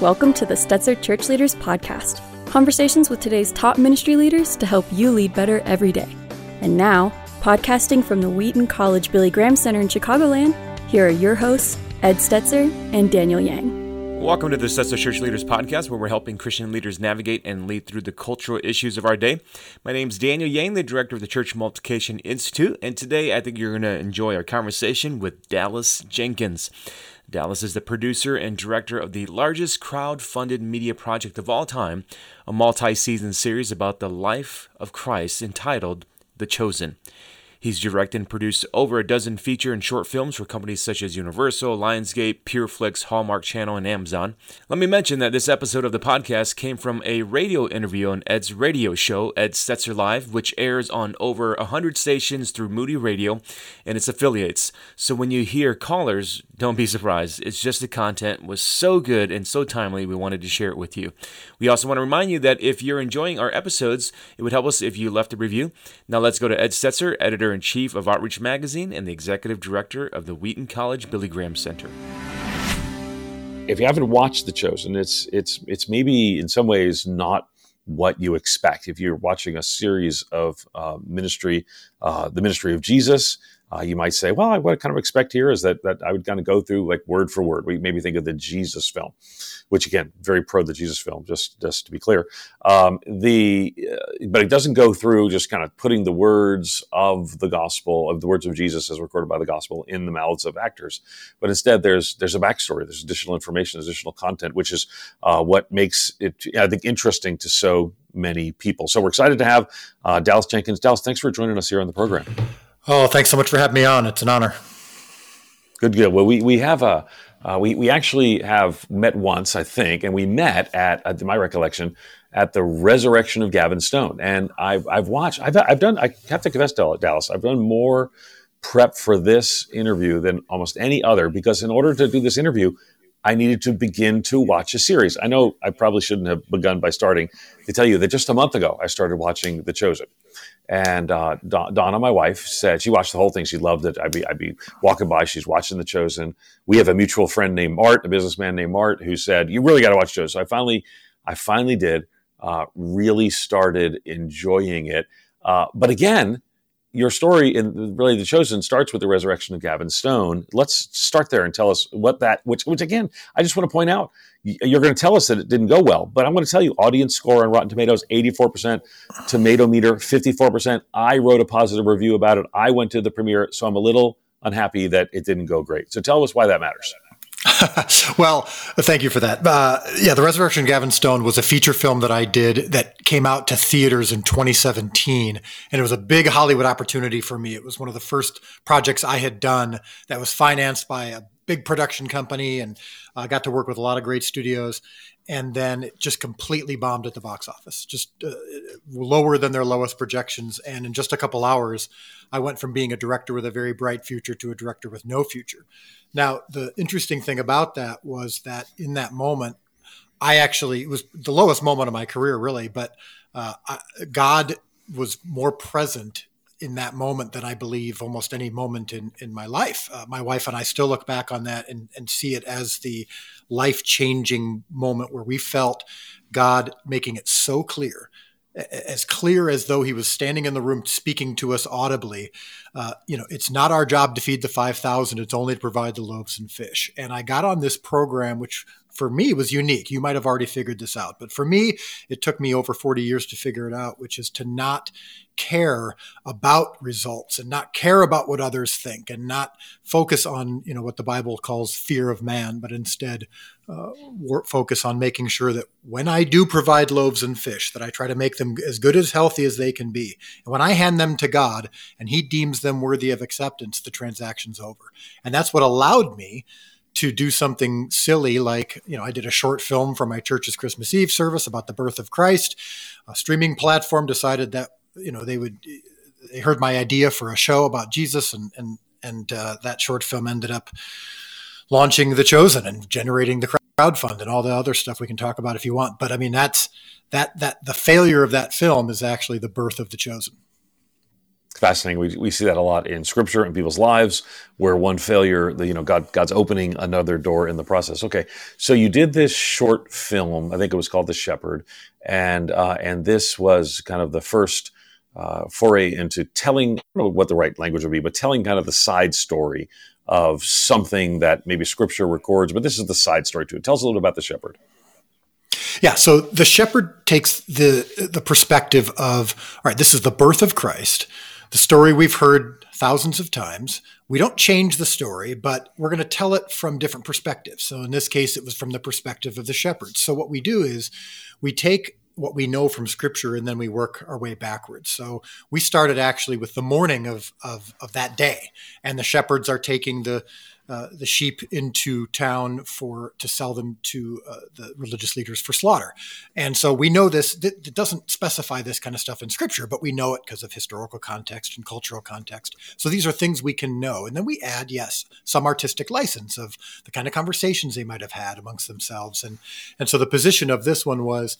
Welcome to the Stetzer Church Leaders Podcast conversations with today's top ministry leaders to help you lead better every day. And now, podcasting from the Wheaton College Billy Graham Center in Chicagoland, here are your hosts, Ed Stetzer and Daniel Yang. Welcome to the Stetzer Church Leaders Podcast, where we're helping Christian leaders navigate and lead through the cultural issues of our day. My name is Daniel Yang, the director of the Church Multiplication Institute, and today I think you're going to enjoy our conversation with Dallas Jenkins. Dallas is the producer and director of the largest crowd funded media project of all time, a multi season series about the life of Christ entitled The Chosen. He's directed and produced over a dozen feature and short films for companies such as Universal, Lionsgate, PureFlix, Hallmark Channel, and Amazon. Let me mention that this episode of the podcast came from a radio interview on Ed's radio show, Ed Stetzer Live, which airs on over 100 stations through Moody Radio and its affiliates. So when you hear callers, don't be surprised. It's just the content was so good and so timely, we wanted to share it with you. We also want to remind you that if you're enjoying our episodes, it would help us if you left a review. Now let's go to Ed Stetzer, editor editor in chief of Outreach Magazine and the executive director of the Wheaton College Billy Graham Center. If you haven't watched The Chosen, it's it's it's maybe in some ways not what you expect. If you're watching a series of uh, ministry, uh, the ministry of Jesus, uh, you might say, well, what I kind of expect here is that that I would kind of go through like word for word. We maybe think of the Jesus film, which again, very pro the Jesus film, just just to be clear. Um, the uh, but it doesn't go through just kind of putting the words of the gospel of the words of Jesus as recorded by the gospel in the mouths of actors, but instead there's there's a backstory, there's additional information, additional content, which is uh, what makes it I think interesting to so many people. So we're excited to have uh, Dallas Jenkins. Dallas, thanks for joining us here on the program. Oh, thanks so much for having me on. It's an honor. Good, good. Well, we, we have a, uh, we, we actually have met once, I think, and we met at, at my recollection, at the resurrection of Gavin Stone. And I've, I've watched, I've, I've done, I have to confess, Dallas, I've done more prep for this interview than almost any other because in order to do this interview, I needed to begin to watch a series. I know I probably shouldn't have begun by starting to tell you that just a month ago I started watching The Chosen. And uh, Donna, my wife, said she watched the whole thing. She loved it. I'd be, I'd be walking by. She's watching The Chosen. We have a mutual friend named Mart, a businessman named Mart, who said, "You really got to watch Chosen." So I finally, I finally did. Uh, really started enjoying it. Uh, but again, your story in really the chosen starts with the resurrection of Gavin Stone. Let's start there and tell us what that which which again I just want to point out you're going to tell us that it didn't go well, but I'm going to tell you audience score on Rotten Tomatoes 84%, tomato meter 54%. I wrote a positive review about it. I went to the premiere, so I'm a little unhappy that it didn't go great. So tell us why that matters. well, thank you for that. Uh, yeah, The Resurrection of Gavin Stone was a feature film that I did that came out to theaters in 2017. And it was a big Hollywood opportunity for me. It was one of the first projects I had done that was financed by a big production company and I uh, got to work with a lot of great studios. And then just completely bombed at the box office, just uh, lower than their lowest projections. And in just a couple hours, I went from being a director with a very bright future to a director with no future. Now, the interesting thing about that was that in that moment, I actually, was the lowest moment of my career, really, but uh, I, God was more present in that moment than I believe almost any moment in, in my life. Uh, my wife and I still look back on that and, and see it as the life changing moment where we felt God making it so clear as clear as though he was standing in the room speaking to us audibly. Uh, you know, it's not our job to feed the 5,000, it's only to provide the loaves and fish. And I got on this program, which for me was unique. You might have already figured this out, but for me, it took me over 40 years to figure it out, which is to not care about results and not care about what others think and not focus on, you know, what the Bible calls fear of man, but instead uh, focus on making sure that when I do provide loaves and fish, that I try to make them as good as healthy as they can be. And when I hand them to God and He deems them worthy of acceptance, the transaction's over. And that's what allowed me to do something silly like you know i did a short film for my church's christmas eve service about the birth of christ. A streaming platform decided that you know they would they heard my idea for a show about jesus and and and uh, that short film ended up launching the chosen and generating the crowd fund and all the other stuff we can talk about if you want. But i mean that's that that the failure of that film is actually the birth of the chosen fascinating. We, we see that a lot in scripture and people's lives where one failure, the, you know, God, God's opening another door in the process. Okay. So you did this short film. I think it was called The Shepherd. And, uh, and this was kind of the first, uh, foray into telling, I don't know what the right language would be, but telling kind of the side story of something that maybe scripture records, but this is the side story to it. Tell us a little about The Shepherd. Yeah, so the shepherd takes the the perspective of all right, this is the birth of Christ the story we've heard thousands of times. We don't change the story, but we're going to tell it from different perspectives. So in this case, it was from the perspective of the shepherds. So what we do is we take what we know from scripture and then we work our way backwards. So we started actually with the morning of, of, of that day, and the shepherds are taking the uh, the sheep into town for to sell them to uh, the religious leaders for slaughter. And so we know this. It doesn't specify this kind of stuff in Scripture, but we know it because of historical context and cultural context. So these are things we can know, and then we add, yes, some artistic license of the kind of conversations they might have had amongst themselves. And and so the position of this one was,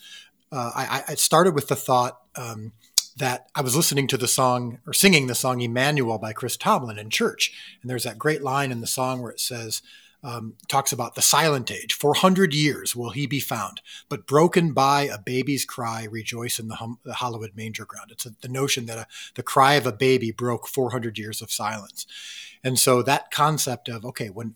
uh, I, I started with the thought. Um, that I was listening to the song or singing the song Emmanuel by Chris Tomlin in church. And there's that great line in the song where it says, um, talks about the silent age. Four hundred years will he be found, but broken by a baby's cry, rejoice in the, hum- the hallowed manger ground. It's a, the notion that a, the cry of a baby broke 400 years of silence. And so that concept of, okay, when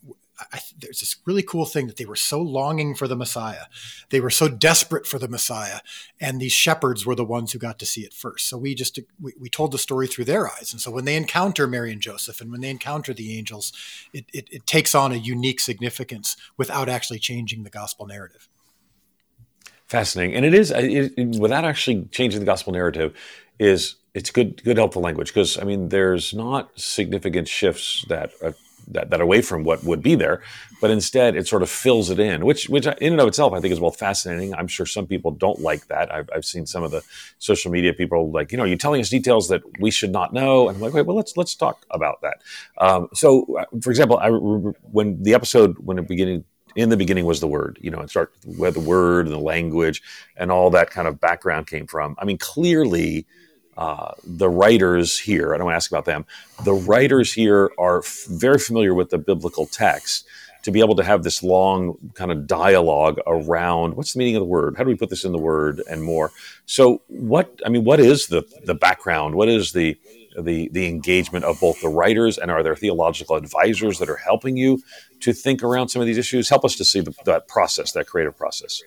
I, there's this really cool thing that they were so longing for the Messiah. They were so desperate for the Messiah. And these shepherds were the ones who got to see it first. So we just, we, we told the story through their eyes. And so when they encounter Mary and Joseph and when they encounter the angels, it, it, it takes on a unique significance without actually changing the gospel narrative. Fascinating. And it is, it, it, without actually changing the gospel narrative, is it's good, good, helpful language because I mean, there's not significant shifts that uh, that, that away from what would be there, but instead it sort of fills it in, which which in and of itself I think is both fascinating. I'm sure some people don't like that. I've, I've seen some of the social media people like, you know, you're telling us details that we should not know, and I'm like, wait, well, let's let's talk about that. Um, so, uh, for example, I when the episode when it beginning in the beginning was the word, you know, and start where the word and the language and all that kind of background came from. I mean, clearly uh, the writers here, I don't want to ask about them, the writers here are f- very familiar with the biblical text to be able to have this long kind of dialogue around what's the meaning of the word? How do we put this in the word and more? So what, I mean, what is the, the background? What is the, the, the engagement of both the writers and are there theological advisors that are helping you to think around some of these issues? Help us to see the, that process, that creative process.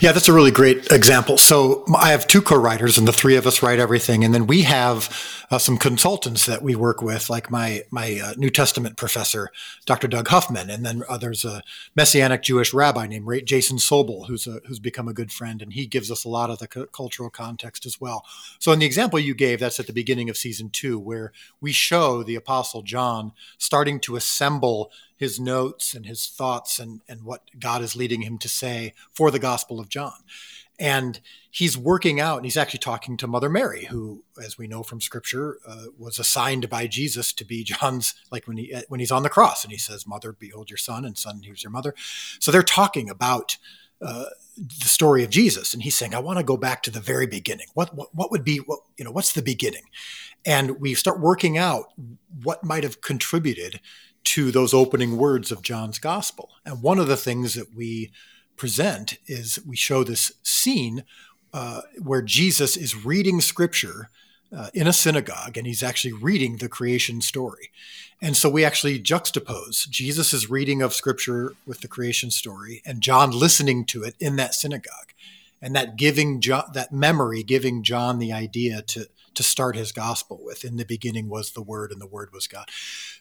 Yeah, that's a really great example. So I have two co-writers, and the three of us write everything, and then we have uh, some consultants that we work with, like my my uh, New Testament professor, Dr. Doug Huffman, and then uh, there's a Messianic Jewish rabbi named Jason Sobel, who's a, who's become a good friend, and he gives us a lot of the cu- cultural context as well. So in the example you gave, that's at the beginning of season two, where we show the Apostle John starting to assemble his notes and his thoughts and, and what God is leading him to say for the Gospel of John. And he's working out, and he's actually talking to Mother Mary, who, as we know from Scripture, uh, was assigned by Jesus to be John's, like when he when he's on the cross, and he says, "Mother, behold your son," and "Son, here's your mother." So they're talking about uh, the story of Jesus, and he's saying, "I want to go back to the very beginning. What what, what would be what you know? What's the beginning?" And we start working out what might have contributed to those opening words of John's gospel. And one of the things that we present is we show this scene uh, where Jesus is reading scripture uh, in a synagogue and he's actually reading the creation story. And so we actually juxtapose Jesus' reading of scripture with the creation story and John listening to it in that synagogue. And that giving John, that memory giving John the idea to to start his gospel with. In the beginning was the Word, and the Word was God.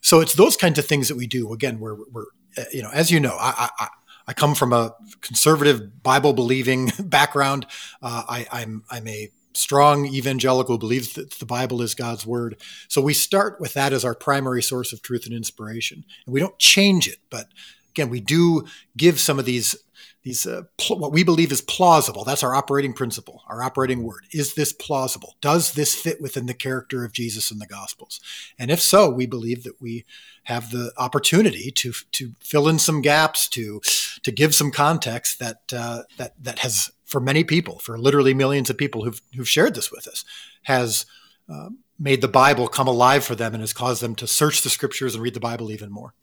So it's those kinds of things that we do. Again, we're, we're uh, you know, as you know, I, I, I come from a conservative Bible believing background. Uh, I, I'm I'm a strong evangelical believes that the Bible is God's word. So we start with that as our primary source of truth and inspiration, and we don't change it. But again, we do give some of these these uh, pl- what we believe is plausible. That's our operating principle, our operating word. Is this plausible? Does this fit within the character of Jesus in the Gospels? And if so, we believe that we have the opportunity to to fill in some gaps, to to give some context that uh, that that has for many people, for literally millions of people who've who've shared this with us, has uh, made the Bible come alive for them and has caused them to search the scriptures and read the Bible even more.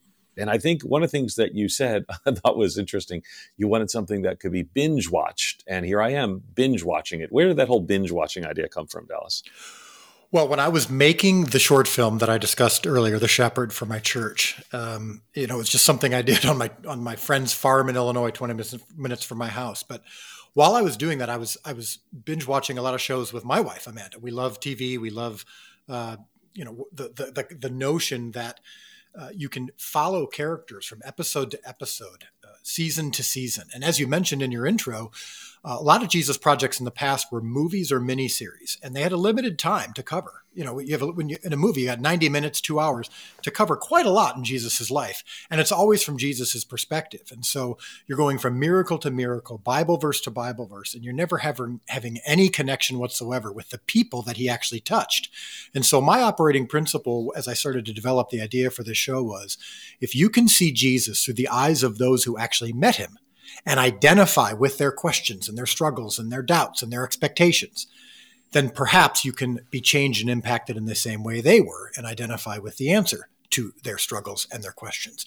And I think one of the things that you said I thought was interesting. You wanted something that could be binge watched. And here I am binge watching it. Where did that whole binge watching idea come from, Dallas? Well, when I was making the short film that I discussed earlier, "The Shepherd" for my church, um, you know, it's just something I did on my on my friend's farm in Illinois, twenty minutes, minutes from my house. But while I was doing that, I was I was binge watching a lot of shows with my wife Amanda. We love TV. We love, uh, you know, the, the the the notion that uh, you can follow characters from episode to episode, uh, season to season. And as you mentioned in your intro, uh, a lot of Jesus projects in the past were movies or miniseries, and they had a limited time to cover. You know, you have a, when you in a movie, you got 90 minutes, two hours to cover quite a lot in Jesus's life, and it's always from Jesus's perspective. And so you're going from miracle to miracle, Bible verse to Bible verse, and you're never having any connection whatsoever with the people that he actually touched. And so my operating principle, as I started to develop the idea for this show, was if you can see Jesus through the eyes of those who actually met him and identify with their questions and their struggles and their doubts and their expectations, then perhaps you can be changed and impacted in the same way they were and identify with the answer to their struggles and their questions.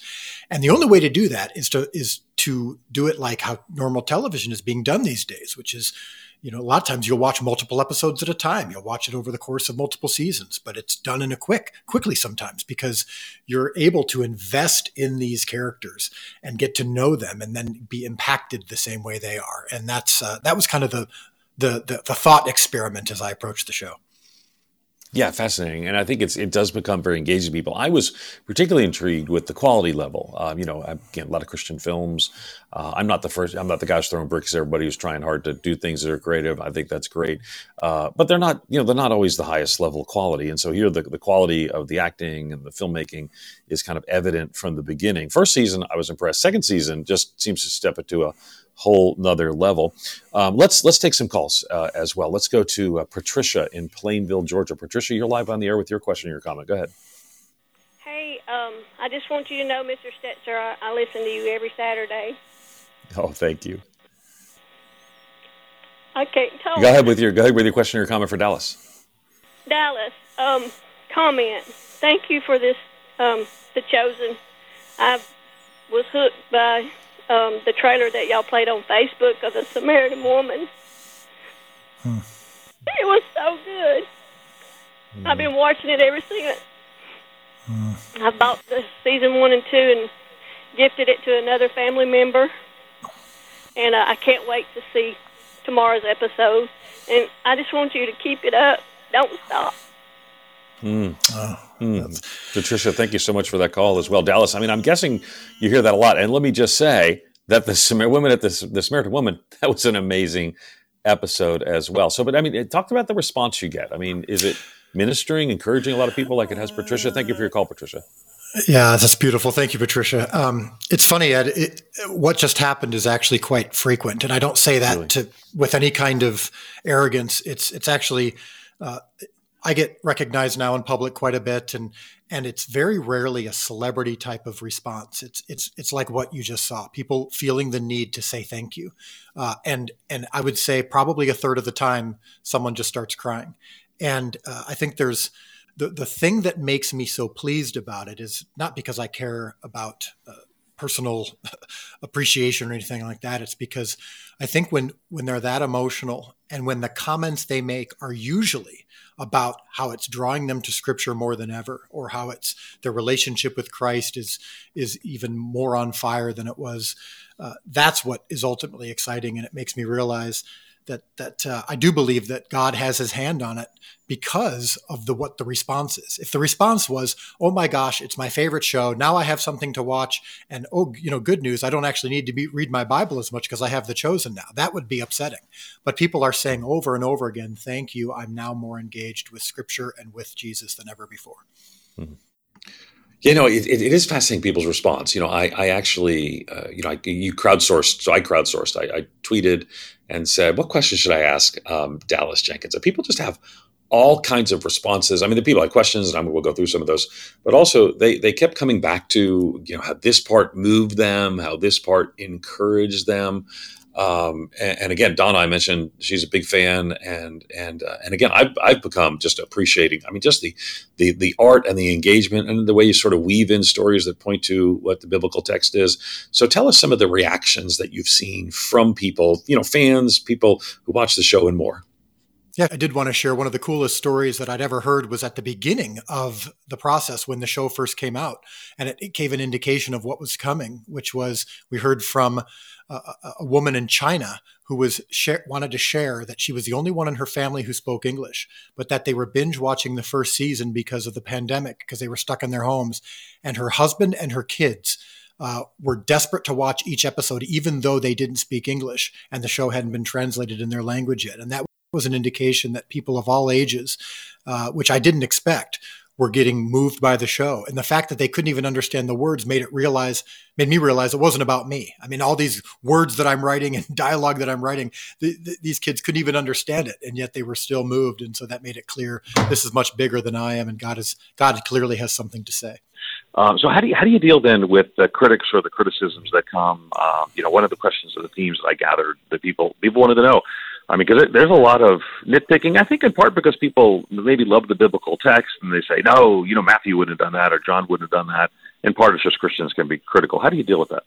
And the only way to do that is to is to do it like how normal television is being done these days, which is you know, a lot of times you'll watch multiple episodes at a time. You'll watch it over the course of multiple seasons, but it's done in a quick, quickly sometimes because you're able to invest in these characters and get to know them and then be impacted the same way they are. And that's uh, that was kind of the, the the the thought experiment as I approached the show. Yeah, fascinating, and I think it's it does become very engaging to people. I was particularly intrigued with the quality level. Um, you know, again, a lot of Christian films. Uh, I'm not the first. I'm not the guy who's throwing bricks. Everybody who's trying hard to do things that are creative. I think that's great, uh, but they're not. You know, they're not always the highest level of quality. And so here, the the quality of the acting and the filmmaking is kind of evident from the beginning. First season, I was impressed. Second season just seems to step it to a whole nother level. Um, let's let's take some calls uh, as well. Let's go to uh, Patricia in Plainville, Georgia. Patricia, you're live on the air with your question or your comment. Go ahead. Hey, um, I just want you to know, Mr. Stetzer, I, I listen to you every Saturday. Oh, thank you. I can't tell. Go ahead with your go ahead with your question or your comment for Dallas. Dallas, um, comment. Thank you for this, um, the chosen. I was hooked by um, the trailer that y'all played on Facebook of the Samaritan woman. Hmm. It was so good. Hmm. I've been watching it ever since. Hmm. I bought the season one and two and gifted it to another family member, and uh, I can't wait to see tomorrow's episode. And I just want you to keep it up. Don't stop. Mm. Oh, mm. Patricia, thank you so much for that call as well. Dallas, I mean, I'm guessing you hear that a lot. And let me just say that the Samaritan woman at the, the Samaritan woman, that was an amazing episode as well. So, but I mean, talk about the response you get. I mean, is it ministering, encouraging a lot of people like it has Patricia? Thank you for your call, Patricia. Yeah, that's beautiful. Thank you, Patricia. Um, it's funny, Ed. It, what just happened is actually quite frequent, and I don't say that really? to with any kind of arrogance. It's it's actually uh, I get recognized now in public quite a bit, and and it's very rarely a celebrity type of response. It's it's it's like what you just saw, people feeling the need to say thank you, uh, and and I would say probably a third of the time someone just starts crying, and uh, I think there's the the thing that makes me so pleased about it is not because I care about. Uh, personal appreciation or anything like that. It's because i think when when they're that emotional and when the comments they make are usually about how it's drawing them to scripture more than ever or how it's their relationship with christ is is even more on fire than it was uh, that's what is ultimately exciting and it makes me realize that that uh, I do believe that God has His hand on it because of the what the response is. If the response was, "Oh my gosh, it's my favorite show. Now I have something to watch," and oh, you know, good news, I don't actually need to be, read my Bible as much because I have the chosen now. That would be upsetting. But people are saying over and over again, "Thank you. I'm now more engaged with Scripture and with Jesus than ever before." Mm-hmm. You know, it, it is fascinating people's response. You know, I, I actually, uh, you know, I, you crowdsourced, so I crowdsourced. I, I tweeted and said, "What question should I ask um, Dallas Jenkins?" And people just have all kinds of responses. I mean, the people had questions, and I'm, we'll go through some of those. But also, they they kept coming back to you know how this part moved them, how this part encouraged them. Um, and, and, again, Donna, I mentioned she's a big fan, and and uh, and again, I've, I've become just appreciating. I mean, just the the the art and the engagement, and the way you sort of weave in stories that point to what the biblical text is. So, tell us some of the reactions that you've seen from people, you know, fans, people who watch the show, and more. Yeah, I did want to share one of the coolest stories that I'd ever heard was at the beginning of the process when the show first came out. And it, it gave an indication of what was coming, which was we heard from a, a woman in China who was share, wanted to share that she was the only one in her family who spoke English, but that they were binge watching the first season because of the pandemic, because they were stuck in their homes. And her husband and her kids uh, were desperate to watch each episode, even though they didn't speak English and the show hadn't been translated in their language yet. And that was an indication that people of all ages, uh, which I didn't expect, were getting moved by the show. And the fact that they couldn't even understand the words made it realize, made me realize it wasn't about me. I mean, all these words that I'm writing and dialogue that I'm writing, the, the, these kids couldn't even understand it, and yet they were still moved. And so that made it clear this is much bigger than I am, and God is God clearly has something to say. Um, so how do you how do you deal then with the critics or the criticisms that come? Um, you know, one of the questions of the themes that I gathered that people people wanted to know I mean, because there's a lot of nitpicking. I think in part because people maybe love the biblical text and they say, no, you know, Matthew wouldn't have done that or John wouldn't have done that. In part, it's just Christians can be critical. How do you deal with that?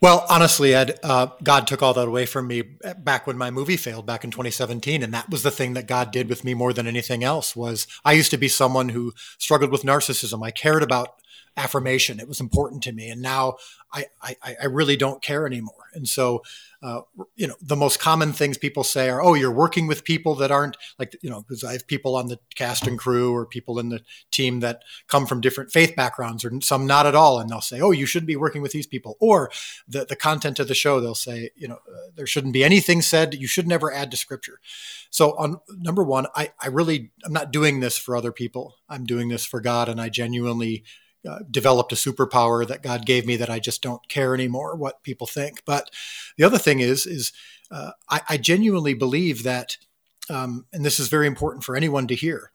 Well, honestly, Ed, uh, God took all that away from me back when my movie failed back in 2017, and that was the thing that God did with me more than anything else. Was I used to be someone who struggled with narcissism. I cared about affirmation; it was important to me, and now I, I, I really don't care anymore. And so uh, you know, the most common things people say are, "Oh, you're working with people that aren't like you know," because I have people on the cast and crew or people in the team that come from different faith backgrounds, or some not at all, and they'll say, "Oh, you shouldn't be working with these people." Or the the content of the show, they'll say, "You know, uh, there shouldn't be anything said. You should never add to scripture." So, on number one, I I really I'm not doing this for other people. I'm doing this for God, and I genuinely uh, developed a superpower that God gave me that I just don't care anymore what people think. But the other thing is, is uh, I, I, genuinely believe that, um, and this is very important for anyone to hear.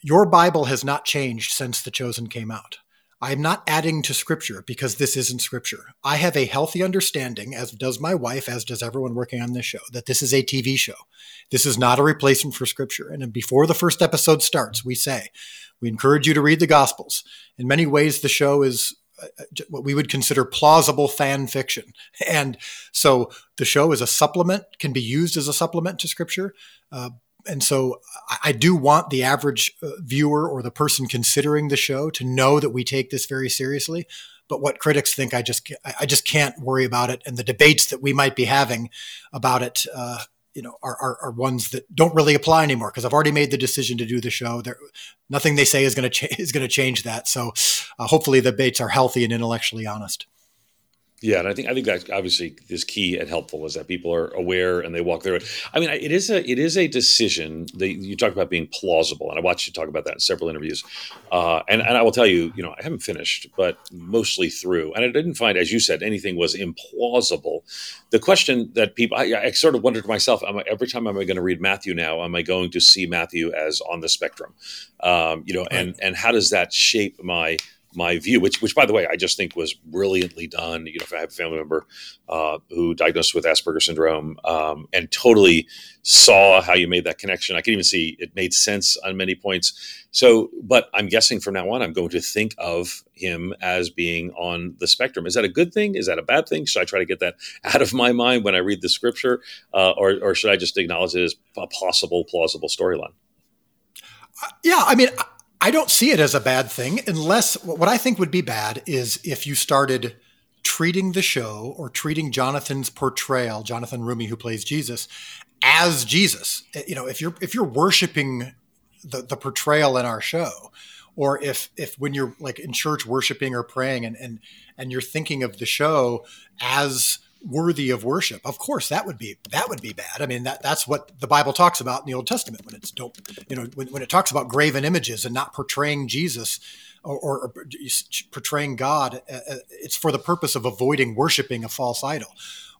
Your Bible has not changed since The Chosen came out. I'm not adding to scripture because this isn't scripture. I have a healthy understanding, as does my wife, as does everyone working on this show, that this is a TV show. This is not a replacement for scripture. And before the first episode starts, we say, we encourage you to read the Gospels. In many ways, the show is uh, uh, what we would consider plausible fan fiction. And so the show is a supplement, can be used as a supplement to scripture. Uh, and so I do want the average uh, viewer or the person considering the show to know that we take this very seriously. But what critics think, I just I just can't worry about it. And the debates that we might be having about it, uh, you know are, are, are, ones that don't really apply anymore because I've already made the decision to do the show. There, nothing they say is going to cha- is going to change that. So uh, hopefully the debates are healthy and intellectually honest. Yeah, and I think I think that obviously is key and helpful is that people are aware and they walk through it. I mean, it is a it is a decision that you talk about being plausible, and I watched you talk about that in several interviews. Uh, and and I will tell you, you know, I haven't finished, but mostly through, and I didn't find, as you said, anything was implausible. The question that people, I, I sort of wondered to myself, am I, every time am I going to read Matthew now? Am I going to see Matthew as on the spectrum? Um, you know, and and how does that shape my my view, which, which by the way, I just think was brilliantly done. You know, if I have a family member uh, who diagnosed with Asperger's syndrome um, and totally saw how you made that connection, I can even see it made sense on many points. So, but I'm guessing from now on, I'm going to think of him as being on the spectrum. Is that a good thing? Is that a bad thing? Should I try to get that out of my mind when I read the scripture, uh, or, or should I just acknowledge it as a possible, plausible storyline? Yeah, I mean, I don't see it as a bad thing unless what I think would be bad is if you started treating the show or treating Jonathan's portrayal, Jonathan Roumie, who plays Jesus, as Jesus. Eh, you know, if you're if you're worshiping the, the portrayal in our show, or if if when you're like in church worshiping or praying and and and you're thinking of the show as worthy of worship. Of course, that would be that would be bad. I mean, that that's what the Bible talks about in the Old Testament when it's don't you know when, when it talks about graven images and not portraying Jesus or, or portraying God, uh, uh, it's for the purpose of avoiding worshiping a false idol.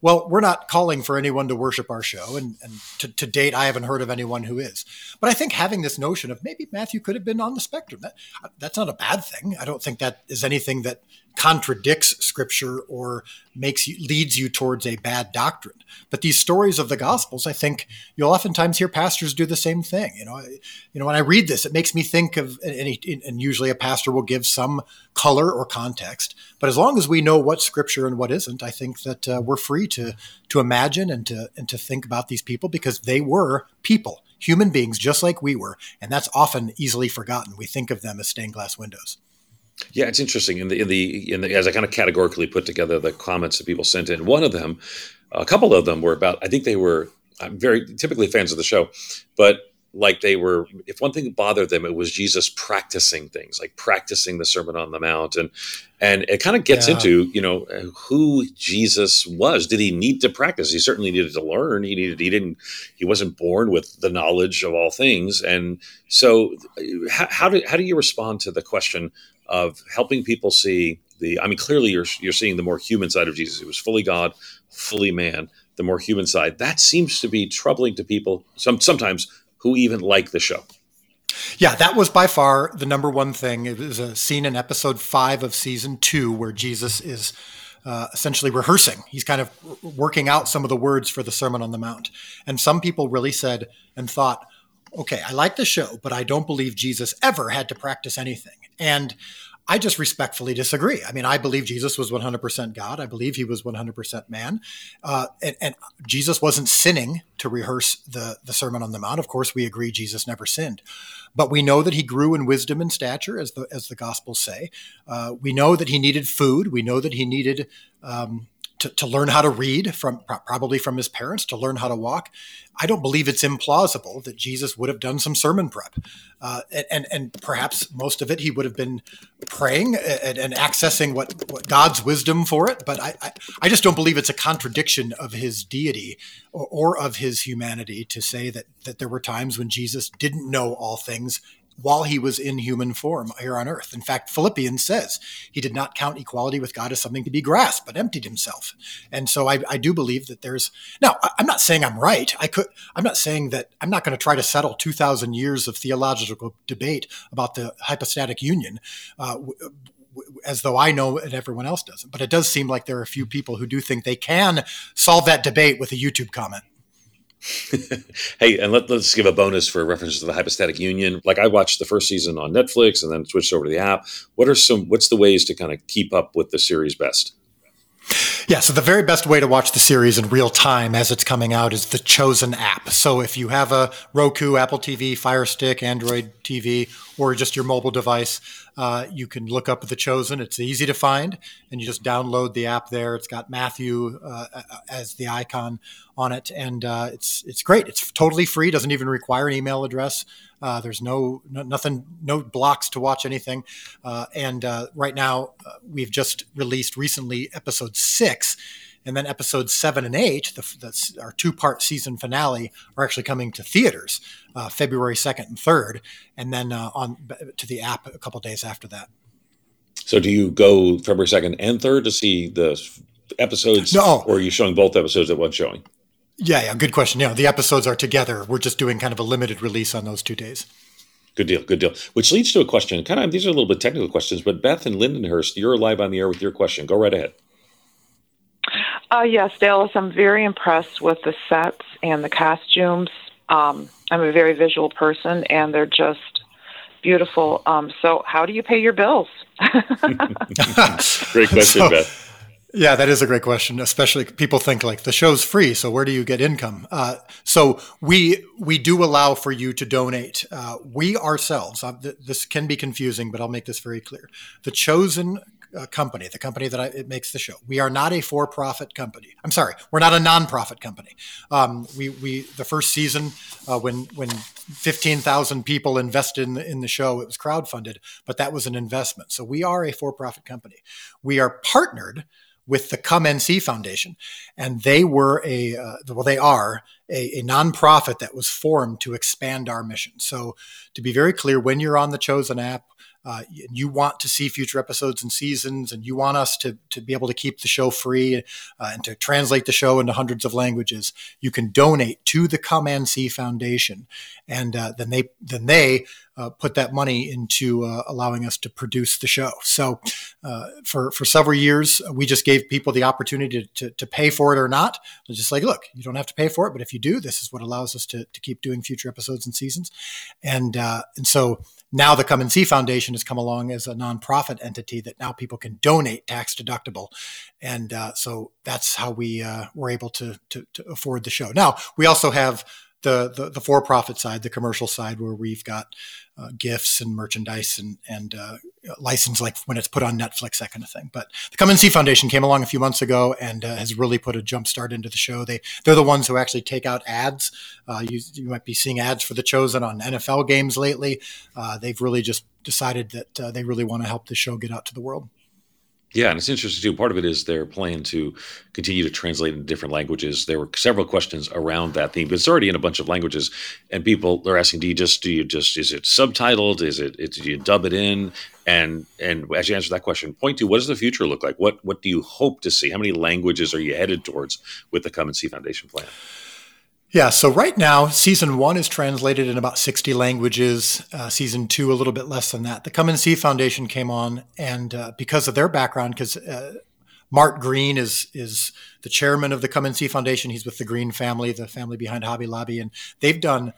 Well, we're not calling for anyone to worship our show, and, and to, to, date, I haven't heard of anyone who is. But I think having this notion of maybe Matthew could have been on the spectrum, that, that's not a bad thing. I don't think that is anything that contradicts scripture or makes you leads you towards a bad doctrine. But these stories of the gospels i think you'll oftentimes hear pastors do the same thing. You know you know when i read this it makes me think of and, and usually a pastor will give some color or context. But as long as we know what scripture and what isn't i think that uh, we're free to to imagine and to and to think about these people because they were people human beings just like we were. And that's often easily forgotten. We think of them as stained glass windows yeah, it's interesting. In the in the in the as I kind of categorically put together the comments that people sent in, one of them, a couple of them were about. I think they were. I'm very typically fans of the show, but like they were. If one thing bothered them, it was Jesus practicing things, like practicing the Sermon on the Mount, and and it kind of gets yeah. into you know who Jesus was. Did he need to practice? He certainly needed to learn. He needed. He didn't. He wasn't born with the knowledge of all things, and so how, how do how do you respond to the question? Of helping people see the i mean clearly you're you're seeing the more human side of jesus he was fully god fully man the more human side that seems to be troubling to people some sometimes who even like the show yeah, that was by far the number one thing. It was a scene in episode five of season two where Jesus is uh, essentially rehearsing. He's kind of working out some of the words for the Sermon on the Mount. And some people really said and thought, okay, I like the show, but I don't believe Jesus ever had to practice anything. And I just respectfully disagree. I mean, I believe Jesus was 100% God. I believe he was 100% man. Uh, and, and, Jesus wasn't sinning to rehearse the, the Sermon on the Mount. Of course, we agree Jesus never sinned. But we know that he grew in wisdom and stature, as the, as the Gospels say. Uh, we know that he needed food. We know that he needed um, to, to learn how to read from probably from his parents to learn how to walk. I don't believe it's implausible that Jesus would have done some sermon prep, uh, and and perhaps most of it he would have been praying and, and accessing what, what, God's wisdom for it. But I, I, I just don't believe it's a contradiction of his deity or, or of his humanity to say that that there were times when Jesus didn't know all things while he was in human form here on earth. In fact, Philippians says he did not count equality with God as something to be grasped, but emptied himself. And so I, I do believe that there's now. I'm not saying I'm right. I could. I'm not saying that I'm not going to try to settle 2,000 years of theological debate about the hypostatic union. Uh, as though I know and everyone else doesn't. But it does seem like there are a few people who do think they can solve that debate with a YouTube comment. Hey, and let, us give a bonus for references to the hypostatic union. Like I watched the first season on Netflix and then switched over to the app. What are some? What's the ways to kind of keep up with the series best? Yeah, so the very best way to watch the series in real time as it's coming out is the Chosen app. So if you have a Roku, Apple TV, Fire Stick, Android TV, or just your mobile device, uh, you can look up The Chosen. It's easy to find, and you just download the app there. It's got Matthew uh, as the icon on it, and uh, it's it's great. It's totally free. Doesn't even require an email address. Uh, there's no, no, nothing, no blocks to watch anything. Uh, and uh, right now, we've just released recently episode six and then episodes seven and eight, the, the, our two part season finale, are actually coming to theaters uh, February 2nd and 3rd, and then uh, on to the app a couple days after that. So, do you go February 2nd and 3rd to see the episodes? No. Or are you showing both episodes at one showing? Yeah, yeah, good question. Yeah, the episodes are together. We're just doing kind of a limited release on those two days. Good deal, good deal. Which leads to a question. Kind of, these are a little bit technical questions, but Beth and Lindenhurst, you're live on the air with your question. Go right ahead. Uh, yes, Dallas, I'm very impressed with the sets and the costumes. Um, I'm a very visual person, and they're just beautiful. Um, so, how do you pay your bills? Great question, so, Beth. Yeah, that is a great question. Especially people think like the show's free, so where do you get income? Uh, so we we do allow for you to donate. Uh, we ourselves, uh, th- this can be confusing, but I'll make this very clear. The chosen uh, company, the company that I, it makes the show. We are not a for-profit company. I'm sorry, we're not a non-profit company. Um, we we the first season uh, when when 15,000 people invested in the, in the show, it was crowdfunded, but that was an investment. So we are a for-profit company. We are partnered with the Come and See Foundation, and they were a uh, well, they are a, a nonprofit that was formed to expand our mission. So, to be very clear, when you're on the Chosen app, uh, you want to see future episodes and seasons, and you want us to, to be able to keep the show free uh, and to translate the show into hundreds of languages, you can donate to the Come and See Foundation, and uh, then they then they uh, put that money into uh, allowing us to produce the show. So, uh, for for several years, we just gave people the opportunity to, to, to pay for it or not. Just like, look, you don't have to pay for it, but if you do, this is what allows us to, to keep doing future episodes and seasons. And and so now the Come and See Foundation has come along as a nonprofit entity that now people can donate tax deductible, and uh, so that's how we uh, were able to, to to afford the show. Now we also have the, the, the for-profit side, the commercial side, where we've got uh, gifts and merchandise and and uh, license like when it's put on Netflix, that kind of thing. But the Come and See Foundation came along a few months ago and uh, has really put a jump start into the show. They they're the ones who actually take out ads. Uh, you, you might be seeing ads for the Chosen on NFL games lately. Uh, they've really just decided that uh, they really want to help the show get out to the world. Yeah, and it's interesting too. Part of it is their plan to continue to translate into different languages. There were several questions around that theme, but it's already in a bunch of languages, and people are asking, "Do you just do you just is it subtitled? Is it, it do you dub it in?" And and as you answer that question, point to what does the future look like? What what do you hope to see? How many languages are you headed towards with the Come and See Foundation plan? Yeah, so right now, season one is translated in about 60 languages. Uh, season two, a little bit less than that. The Come and See Foundation came on, and uh, because of their background, because uh, Mart Green is is the chairman of the Come and See Foundation. He's with the Green family, the family behind Hobby Lobby, and they've done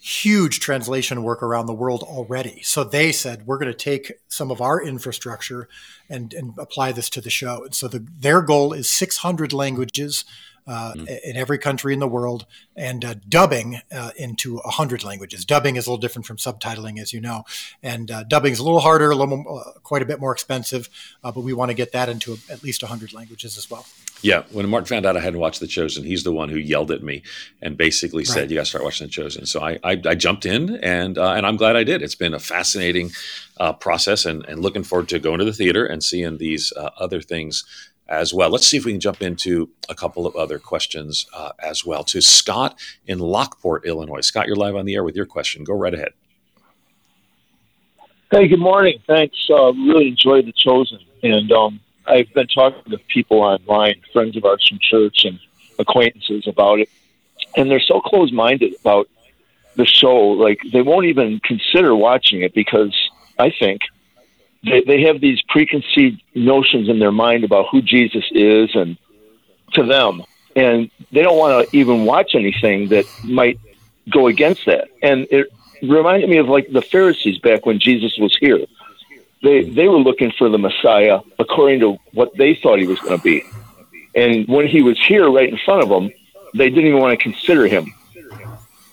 huge translation work around the world already. So they said we're going to take some of our infrastructure and, and apply this to the show. And so the, their goal is 600 languages uh, mm. in every country in the world, and uh, dubbing uh, into a hundred languages. Dubbing is a little different from subtitling, as you know, and uh, dubbing is a little harder, a little more, uh, quite a bit more expensive, uh, but we want to get that into at least a hundred languages as well. Yeah, when Martin found out I hadn't watched The Chosen, he's the one who yelled at me and basically said, "You got to start watching The Chosen." So I, I, I jumped in, and and I'm glad I did. It's been a fascinating process, and, and looking forward to going to the theater and seeing these other things as well. Let's see if we can jump into a couple of other questions uh, as well. To Scott in Lockport, Illinois. Scott, you're live on the air with your question. Go right ahead. Hey, good morning. Thanks. Uh, really enjoyed The Chosen. And um, I've been talking to people online, friends of ours from church and acquaintances about it. And they're so close minded about the show. Like, they won't even consider watching it because I think – they, they have these preconceived notions in their mind about who Jesus is and to them. And they don't want to even watch anything that might go against that. And it reminded me of like the Pharisees back when Jesus was here. They, they were looking for the Messiah according to what they thought he was going to be. And when he was here right in front of them, they didn't even want to consider him.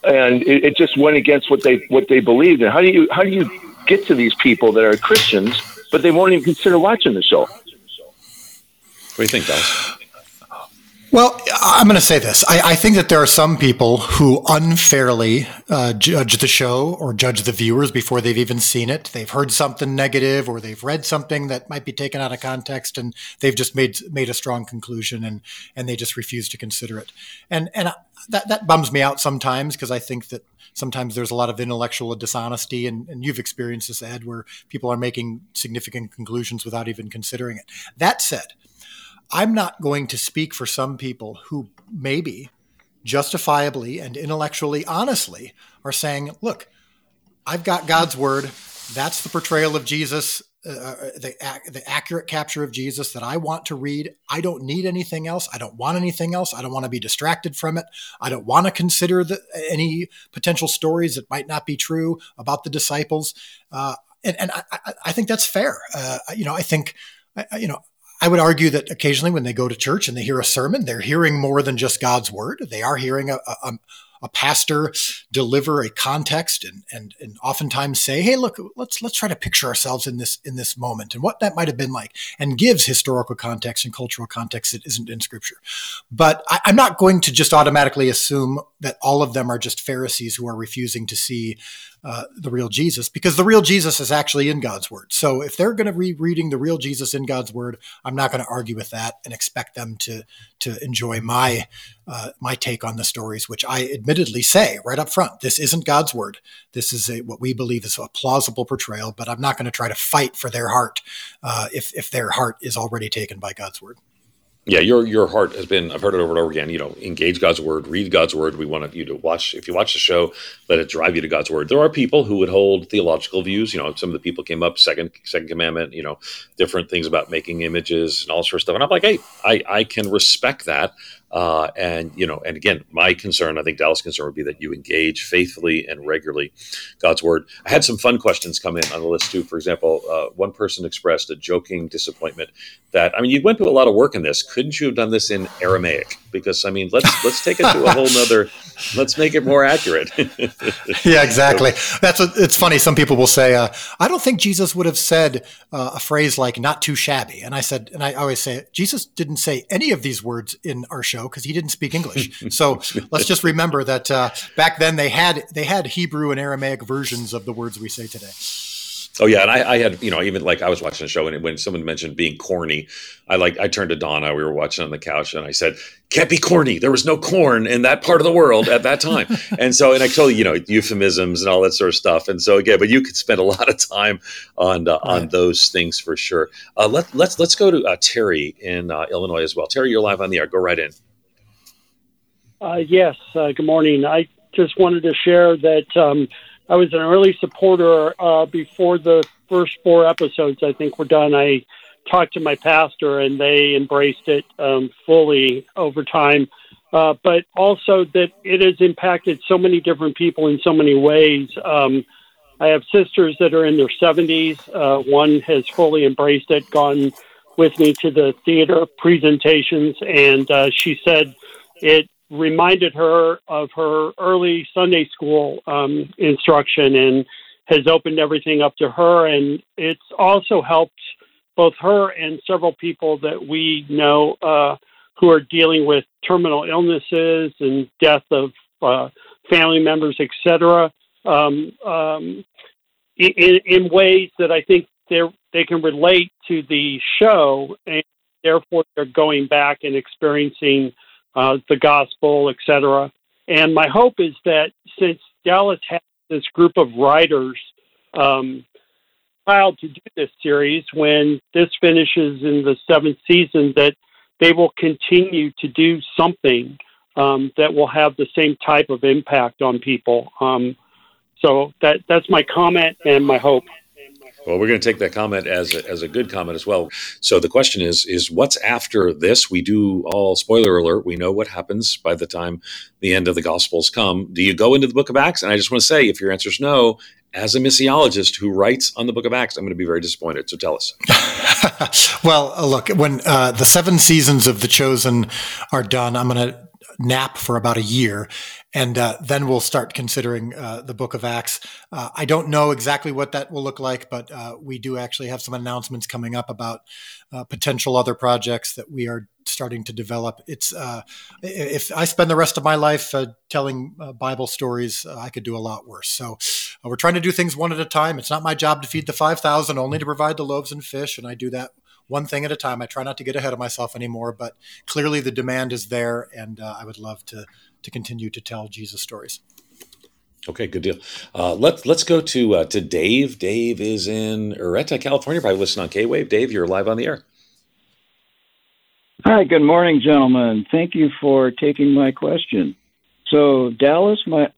And it, it just went against what they what they believed. And how do you how do you get to these people that are Christians, but they won't even consider watching the show. What do you think, Dallas? Well, I'm going to say this. I, I, think that there are some people who unfairly uh, judge the show or judge the viewers before they've even seen it. They've heard something negative or they've read something that might be taken out of context, and they've just made made a strong conclusion and and they just refuse to consider it. And and that that bums me out sometimes because I think that sometimes there's a lot of intellectual dishonesty, and, and you've experienced this, Ed, where people are making significant conclusions without even considering it. That said, I'm not going to speak for some people who maybe justifiably and intellectually honestly are saying, look, I've got God's word. That's the portrayal of Jesus. Uh, uh, the the accurate capture of Jesus that I want to read. I don't need anything else. I don't want anything else. I don't want to be distracted from it. I don't want to consider the, any potential stories that might not be true about the disciples. Uh, and, and I, I, think that's fair. Uh, you know, I think you know. I would argue that occasionally when they go to church and they hear a sermon, they're hearing more than just God's word. They are hearing a, a, a pastor deliver a context and, and, and oftentimes say, Hey, look, let's, let's try to picture ourselves in this, in this moment and what that might have been like and gives historical context and cultural context that isn't in scripture. But I, I'm not going to just automatically assume that all of them are just Pharisees who are refusing to see uh, the real Jesus because the real Jesus is actually in God's word. So if they're going to be reading the real Jesus in God's word, I'm not going to argue with that and expect them to to enjoy my uh, my take on the stories, which I admittedly say right up front, this isn't God's word. This is a, what we believe is a plausible portrayal, but I'm not going to try to fight for their heart uh, if if their heart is already taken by God's word yeah, your your heart has been. I've heard it over and over again. You know, engage God's word, read God's word. We want you to watch. If you watch the show, let it drive you to God's word. There are people who would hold theological views. You know, some of the people came up second second commandment. You know, different things about making images and all sort of stuff. And I'm like, hey, I I can respect that. Uh, and you know, and again, my concern, I think Dallas' concern would be that you engage faithfully and regularly God's word. I had some fun questions come in on the list too. For example, uh, one person expressed a joking disappointment that I mean, you went to a lot of work in this. Couldn't you have done this in Aramaic? Because I mean, let's let's take it to a whole nother. Let's make it more accurate. yeah, exactly. That's what, it's funny. Some people will say, uh, "I don't think Jesus would have said uh, a phrase like "not too shabby." And I said, and I always say, Jesus didn't say any of these words in our show because he didn't speak English. so let's just remember that uh, back then they had they had Hebrew and Aramaic versions of the words we say today. Oh yeah, and I, I, had you know even like I was watching a show and when someone mentioned being corny, I like I turned to Donna. We were watching on the couch and I said, "Can't be corny. There was no corn in that part of the world at that time." and so and I told you you know euphemisms and all that sort of stuff. And so again, but you could spend a lot of time on uh, right. on those things for sure. Uh, let let's let's go to uh, Terry in uh, Illinois as well. Terry, you're live on the air. Go right in. Uh, yes. Uh, good morning. I just wanted to share that. Um, I was an early supporter uh, before the first four episodes. I think were done. I talked to my pastor, and they embraced it um, fully over time. Uh, but also that it has impacted so many different people in so many ways. Um, I have sisters that are in their 70s. Uh, one has fully embraced it, gone with me to the theater presentations, and uh, she said it reminded her of her early Sunday school um, instruction and has opened everything up to her. And it's also helped both her and several people that we know uh, who are dealing with terminal illnesses and death of uh, family members, etc. Um, um, in, in ways that I think they they can relate to the show, and therefore they're going back and experiencing uh, the gospel, etc. And my hope is that since Dallas has this group of writers um, filed to do this series, when this finishes in the seventh season, that they will continue to do something um, that will have the same type of impact on people. Um, so that that's my comment and my hope. Well, we're going to take that comment as a, as a good comment as well. So the question is is what's after this? We do all spoiler alert. We know what happens by the time the end of the Gospels come. Do you go into the Book of Acts? And I just want to say, if your answer is no, as a missiologist who writes on the Book of Acts, I'm going to be very disappointed. So tell us. well, look, when uh, the seven seasons of The Chosen are done, I'm going to nap for about a year and uh, then we'll start considering uh, the book of acts. Uh, i don't know exactly what that will look like but uh, we do actually have some announcements coming up about uh, potential other projects that we are starting to develop. It's uh, if i spend the rest of my life telling bible stories i could do a lot worse. So we're trying to do things one at a time. It's not my job to feed the 5000 only to provide the loaves and fish and i do that one thing at a time. I try not to get ahead of myself anymore, but clearly the demand is there, and uh, I would love to to continue to tell Jesus stories. Okay, good deal. Uh, let's let's go to uh, to Dave. Dave is in Ureta, California. Probably listening on K Wave. Dave, you're live on the air. Hi, good morning, gentlemen. Thank you for taking my question. So, Dallas, my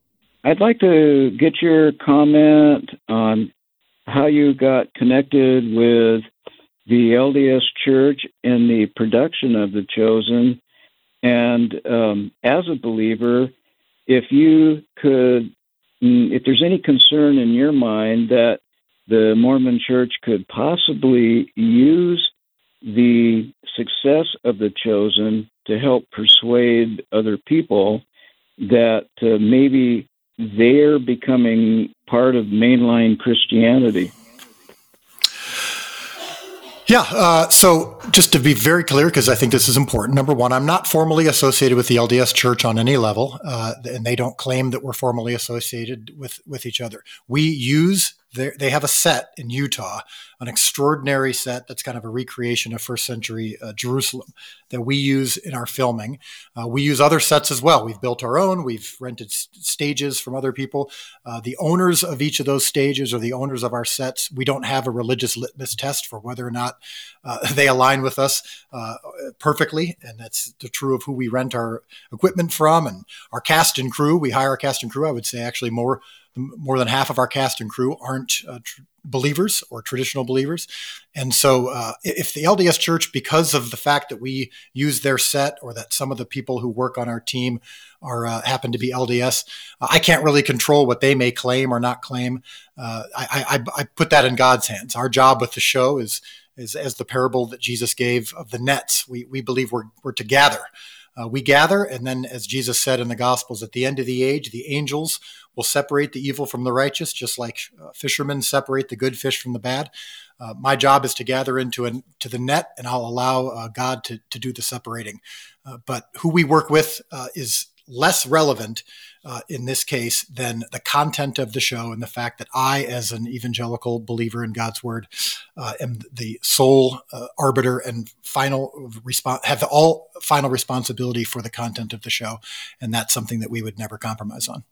I'd like to get your comment on how you got connected with the LDS Church in the production of The Chosen and um, as a believer, if you could, mm, if there's any concern in your mind that the Mormon church could possibly use the success of the chosen to help persuade other people that uh, maybe they're becoming part of mainline Christianity. Yeah. Uh, so just to be very clear, because I think this is important. Number one, I'm not formally associated with the LDS Church on any level, uh, and they don't claim that we're formally associated with with each other. We use they have a set in Utah, an extraordinary set that's kind of a recreation of first century uh, Jerusalem that we use in our filming. Uh, we use other sets as well. We've built our own. We've rented stages from other people. Uh, the owners of each of those stages or the owners of our sets, we don't have a religious litmus test for whether or not uh, they align with us uh, perfectly, and that's the true of who we rent our equipment from and our cast and crew. We hire a cast and crew. I would say actually more more than half of our cast and crew aren't uh, tr- believers or traditional believers. And so, uh, if the LDS Church, because of the fact that we use their set or that some of the people who work on our team are uh, happen to be LDS, uh, I can't really control what they may claim or not claim. Uh, I, I, I put that in God's hands. Our job with the show is is as the parable that Jesus gave of the nets. We we believe we're we're to gather. Uh, we gather, and then, as Jesus said in the Gospels, at the end of the age, the angels will separate the evil from the righteous, just like uh, fishermen separate the good fish from the bad. Uh, my job is to gather into an, to the net, and I'll allow uh, God to, to do the separating. Uh, but who we work with uh, is less relevant uh, in this case than the content of the show and the fact that I, as an evangelical believer in God's word, am the sole arbiter and final response, have all final responsibility for the content of the show. And that's something that we would never compromise on.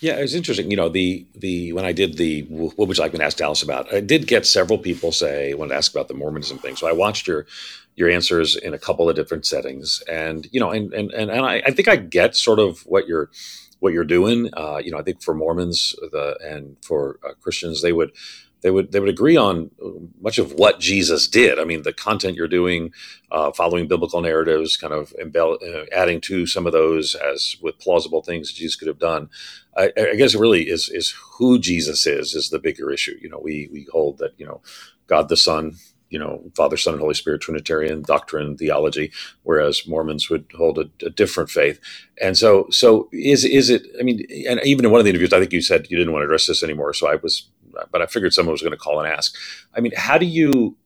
Yeah, it was interesting. You know, the the when I did the what would you like me to ask Dallas about? I did get several people say want to ask about the Mormonism thing. So I watched your your answers in a couple of different settings, and you know, and and and, and I, I think I get sort of what you're what you're doing. Uh, you know, I think for Mormons the and for uh, Christians, they would they would they would agree on much of what Jesus did. I mean, the content you're doing, uh, following biblical narratives, kind of embell- uh, adding to some of those as with plausible things Jesus could have done. I, I, guess it really is is who Jesus is is the bigger issue. You know, we we hold that you know God the Son, you know, Father, Son, and Holy Spirit, Trinitarian doctrine, theology, whereas Mormons would hold a, a, different faith. And so, so is is it? I mean, and even in one of the interviews, I think you said you didn't want to address this anymore. So I was but I figured someone was going to call and ask. I mean, how do you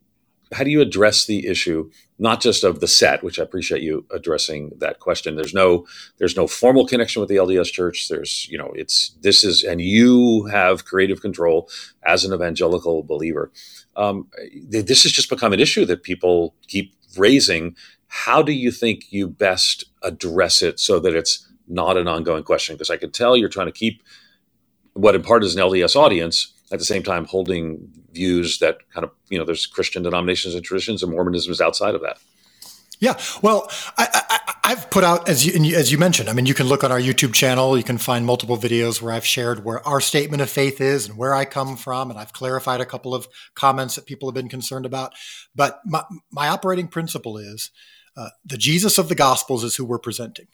how do you address the issue not just of the set which i appreciate you addressing that question. There's no there's no formal connection with the lds church. There's you know it's this is and you have creative control as an evangelical believer. Um, this has just become an issue that people keep raising. How do you think you best address it so that it's not an ongoing question? Because i can tell you're trying to keep what in part is an lds audience at the same time holding views that kind of you know there's Christian denominations and traditions, and Mormonism is outside of that. Yeah, well, I, have put out as you as you mentioned. I mean, you can look on our YouTube channel. You can find multiple videos where I've shared where our statement of faith is and where I come from, and I've clarified a couple of comments that people have been concerned about. But my, my operating principle is uh, the Jesus of the Gospels is who we're presenting.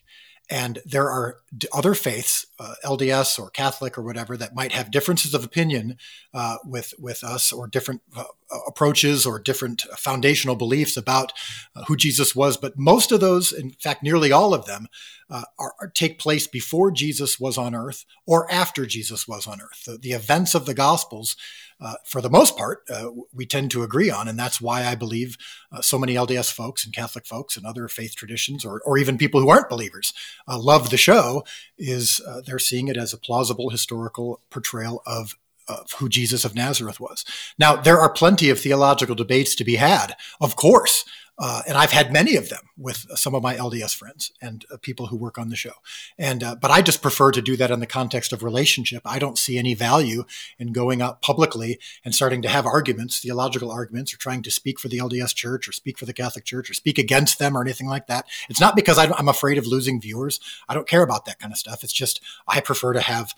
And there are other faiths, uh, LDS or Catholic or whatever, that might have differences of opinion uh, with with us, or different uh, approaches, or different foundational beliefs about uh, who Jesus was. But most of those, in fact, nearly all of them, uh, are, are, take place before Jesus was on earth or after Jesus was on earth. The, the events of the Gospels uh, for the most part, uh, we tend to agree on. And that's why I believe uh, so many LDS folks and Catholic folks and other faith traditions, or, or even people who aren't believers, uh, love the show, is uh, they're seeing it as a plausible historical portrayal of of who Jesus of Nazareth was. Now, there are plenty of theological debates to be had, of course, uh, and I've had many of them with some of my LDS friends and uh, people who work on the show. And uh, but I just prefer to do that in the context of relationship. I don't see any value in going out publicly and starting to have arguments, theological arguments, or trying to speak for the LDS Church or speak for the Catholic Church or speak against them or anything like that. It's not because I'm afraid of losing viewers. I don't care about that kind of stuff. It's just I prefer to have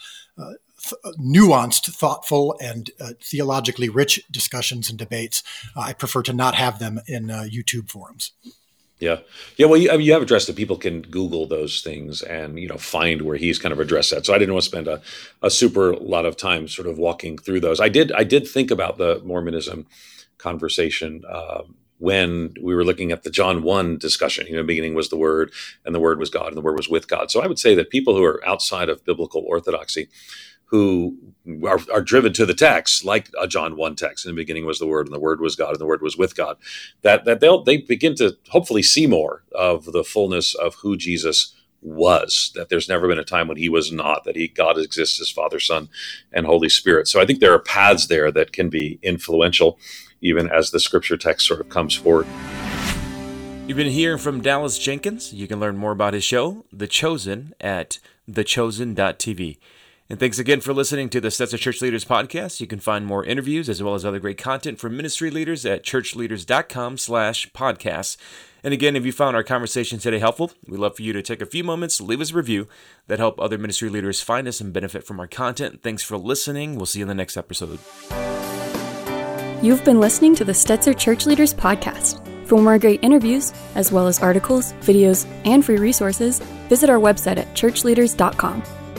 uh, nuanced, thoughtful, and uh, theologically rich discussions and debates. Uh, I prefer to not have them in uh, YouTube forums. Yeah, yeah. Well, you, I mean, you have addressed that people can Google those things and you know find where he's kind of addressed that. So I didn't want to spend a, a super lot of time sort of walking through those. I did. I did think about the Mormonism conversation. Uh, when we were looking at the John 1 discussion. You know, beginning was the Word, and the Word was God, and the Word was with God. So I would say that people who are outside of biblical orthodoxy who are, are, driven to the text, like a John 1 text. In the beginning was the Word, and the Word was God, and the Word was with God. That that they'll they begin to hopefully see more of the fullness of who Jesus was, that there's never been a time when he was not, that he God exists as Father, Son, and Holy Spirit. So I think there are paths there that can be influential, even as the scripture text sort of comes forward. You've been hearing from Dallas Jenkins. You can learn more about his show, The Chosen, at thechosen.tv. And thanks again for listening to the Stetzer Church Leaders podcast. You can find more interviews as well as other great content from ministry leaders at churchleaders.com slash podcasts. And again, if you found our conversation today helpful, we'd love for you to take a few moments, leave us a review that help other ministry leaders find us and benefit from our content. Thanks for listening. We'll see you in the next episode. You've been listening to the Stetzer Church Leaders podcast. For more great interviews, as well as articles, videos, and free resources, visit our website at churchleaders.com.